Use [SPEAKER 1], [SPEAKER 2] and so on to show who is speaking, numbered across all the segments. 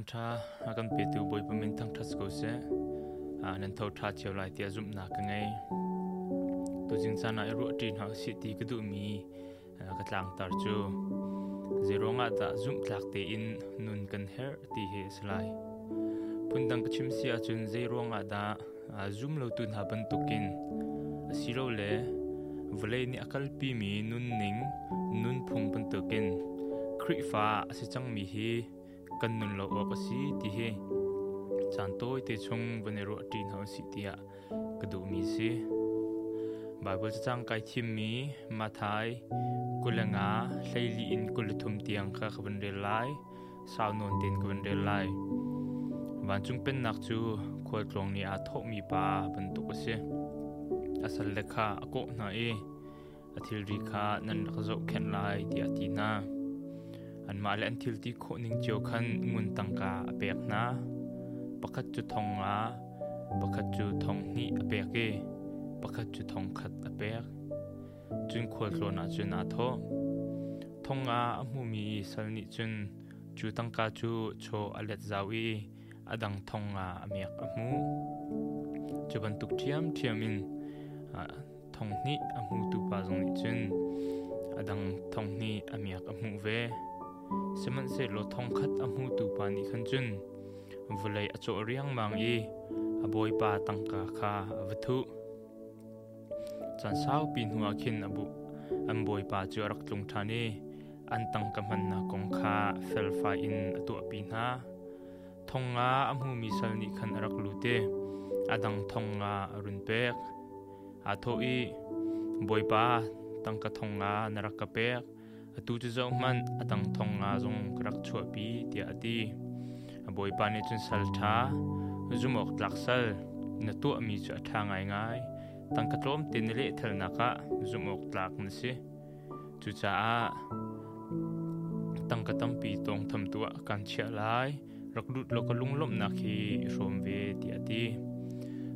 [SPEAKER 1] nan tha akan pe tu boi pamin thang thas ko se, a nan tho tha cheu lai tia zum na ka ngai tu jing sa na ru tin ha si ti ka du mi ka tlang tar chu. Zero nga ta zum tlak te in nun kan her ti he slai pundang ka chim a chun zero nga da zoom lo tun ha ban tukin siro le vle ni akal pi mi nun ning, nun phung ban tukin khri fa si chang mi hi kan nun lo op si ti he chan toi te chung vane ro tin ho si tia ka du mi si bible chang kai thim mi ma thai kulanga hleili in kul thum tiang kha khaban re lai sao non ten khaban re lai van chung pen nak chu khol tlong ni a tho mi pa ban tu ko se asal lekha ko na e athil ri kha nan khazo khen lai ti อันมาเลนทิลที่โคนิงเจียวขันงุนตังกาเปียกนะปะคัดจุดทองอาปะคัดจุดทองนี่เปียกเกปะคัดจุดทองขัดเปียกจุนควรโลนาจุนอาทอทองอาอมูมีสัลนิจุนจูตังกาจูโชอเลตซาวีอดังทองอาเมียกอมูจุบันตุกเทียมเทียมินทองนี่อมูตุปาจงนิจุนอดังทองนี่เมียกอมูเว seman se lo thong khat amu tu pa ni khan chun. Vulai acho riang mang i aboi pa tangka kha avthu chan sao pin hua khin abu an boi pa chu rak tlung thani an tang ka man na kong kha fel fa in atu na thong nga amu mi sal ni khan rak lu te adang nga run pek a tho i boi pa tangka thonga narak ka pek atu chu zo man atang thong nga zong krak chua pi tia ati boi pa ni chun sal tha zumok tlak sal na tu mi chu tha ngai ngai tang ka tlom tin le thel na ka zumok tlak na si chu cha a tang ka tam pi tong tham tu kan chia lai rak lut lo ka lung lom na khi rom ve ti ati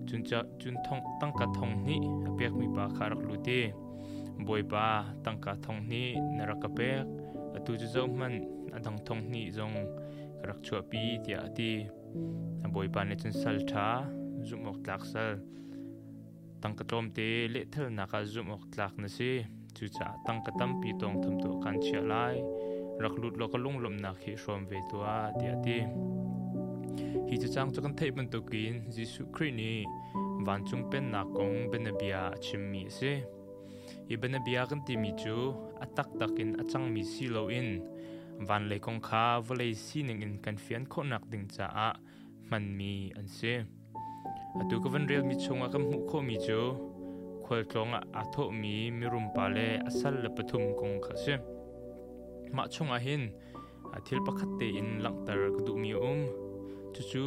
[SPEAKER 1] chun cha chun thong tang ka thong ni apek mi pa kha rak lu ti boi ba tang ka thong ni naraka pek atu chu zo man adang thong ni zong rak chua pi tia ati boi ba ne chun sal tha zum ok tlak sal tang ka tom te le thel na ka zum ok tlak na si chu cha tang ka tam pi tong tham tu kan chia lai rak lut lo ka lung lom na khi shom ve tu a ti ati hi chu chang chakan thei ban tu kin jisu khri ni van chung pen na kong ben bia chim mi se ibana biakan ti mi chu atak takin achang mi si lo in. Van le kong kha vale si ning in kan fian kho nak ding cha a man mi an se. Atu ka van real mi chunga kam hu kho mi chu. Khol tlong a tho mi mi rum pa le asal le pathum kong kha se. Ma chunga hin, a thil pakhat te in lang tar ka du mi um. Chu chu,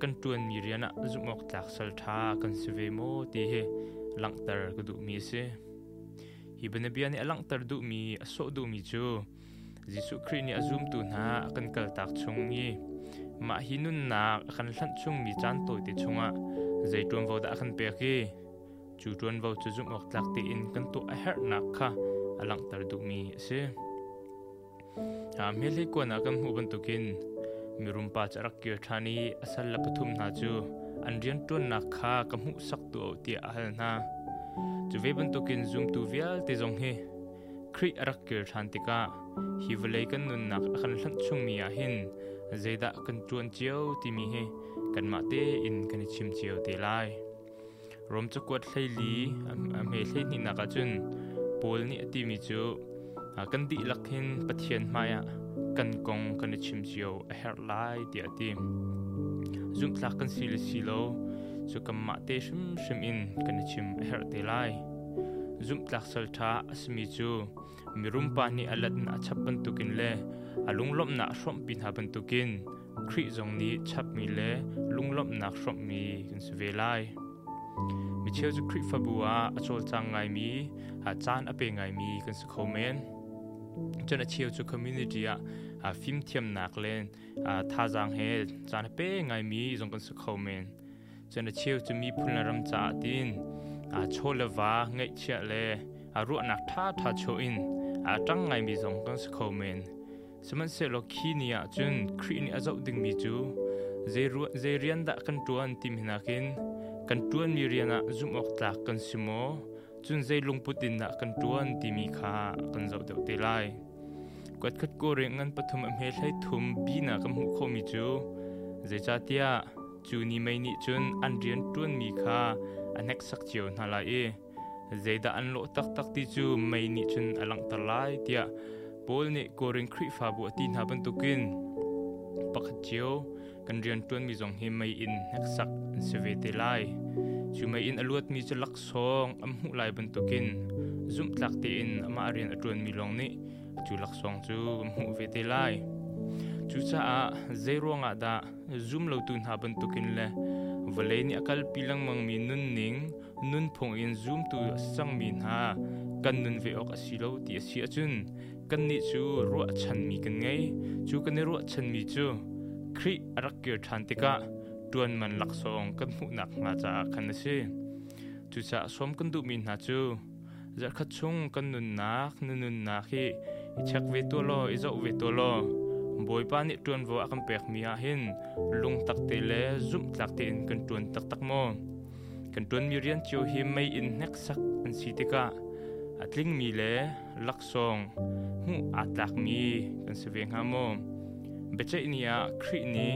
[SPEAKER 1] kan tuan mi riana zumok tak sal tha kan sve mo ti he, lang tar ka du mi se hi bana bia ni alang tar du mi aso du mi chu jisu khri ni azum tu na kan kal tak chung ni. Ma hinun na kan hlan chung mi chan toi ti chunga. Zaitun vo da kan pe ki chu tuan vo chu zum ok tlak ti in, kan to a her na kha alang tar du mi se a mele ko na kan hu ban tu kin. Mi rum pa charak ki thani asal la pathum na chu an rian tun na kha kam hu sak tu ti a hal na chu ve ban tokin zoom tu vial te zong he khri arak kir thantika hi velei kan nun nak khan hlan chung mi a à hin zeda kan chuan chiao ti mi he kan ma te in kan chim chiao te lai. Rom chu kwat thlei li a me thlei ni na ka chun. Pol ni ti mi chu a à, kan di lakhin pathian maya kan à. kong kan chim chiao a her lai ti ati zoom thlak kan sil silo chu kam ma te shim shim in kan chim her te lai zum tlak sal tha asmi chu mirum pa ni alat na chap ban tukin le alung lom na shom pin ha ban tukin khri zong ni chap mi le lung lom na shom mi kan su ve lai mi cheu chu khri fa bua achol chang ngai mi a chan ape ngai mi kan su khomen chana cheu chu community a a phim thiam nak len a tha jang he chan pe ngai mi zong kan su khomen จนเชียวจะมีพลนรำจ่าดินอาโชลวาเงยเชียเลอารุนักท่าท่าโชอินอาจังไงมีสงกันสคอเมนสมันเสโลคีเนียจนครีนอาจดึงมีจูเจรวเจเรียนดักกันตัวนติมินากินกันตัวนมีเรียนอะจุมออกตากกันสมอจนเจลงปุตินดักกันตัวนติมีคากันเจ้าเดวเตไลกัดคัดโกเรงงันปฐมอเมรให้ทุมบีนักมุขมิจูเจจาเตีย chu ni mai ni chun, an rian tuan mi kha, anek sak chiu na la e. Zeda an lo tak tak ti chu mai ni chun alang talai tia. Bol ni ko ring khri fa bu ti na ban tukin pakhat chiu, kan rian tuan mi zong hi mai in nek sak se ve te lai. Chu mai in aluat mi chu lak song am hu lai ban tukin zum tlak te in ama rian atun mi long ni. Chu lak song chu am hu ve te lai chu cha a zero nga da zoom lo tun ha ban tukin le vale ni akal pilang mang mi nun ning nun phong in zoom tu sang min ha kan nun ve ok asilo ti si achun kan ni chu ro chan mi kan ngai chu kan ro chan mi chu khri arak ke than te ka tuan man lak song kan mu nak nga cha kan se chu cha som kan du min ha chu zar khat chung kan nun nak nun nun na khi chak ve to lo izo ve to lo boi pa ni tuan vo akam pek mi a hin lung tak te le zum tak te in kan tuan tak tak mo kan tuan mi rian chiu hi mai in nek sak an si te ka atling mi le lak song hu atlak mi kan se veng ha mo beche inia khri ni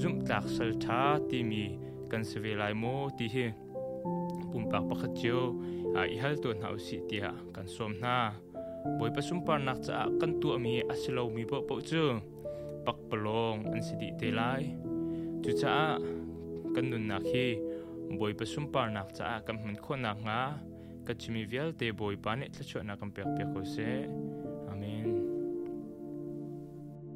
[SPEAKER 1] zum tak sal tha ti mi kan se ve lai mo ti hi pum pak pakhat chiu a i hal tu nau si tia kan som na. Boi ba sum par nak cha kan tu mi asilo mi bo po chu pak palong an si di te lai. Chu cha kan nun na khi boi pa par nak cha kam man kho na nga. Ka chimi vial te boi pa ne tla chho na kam pek pek ko se.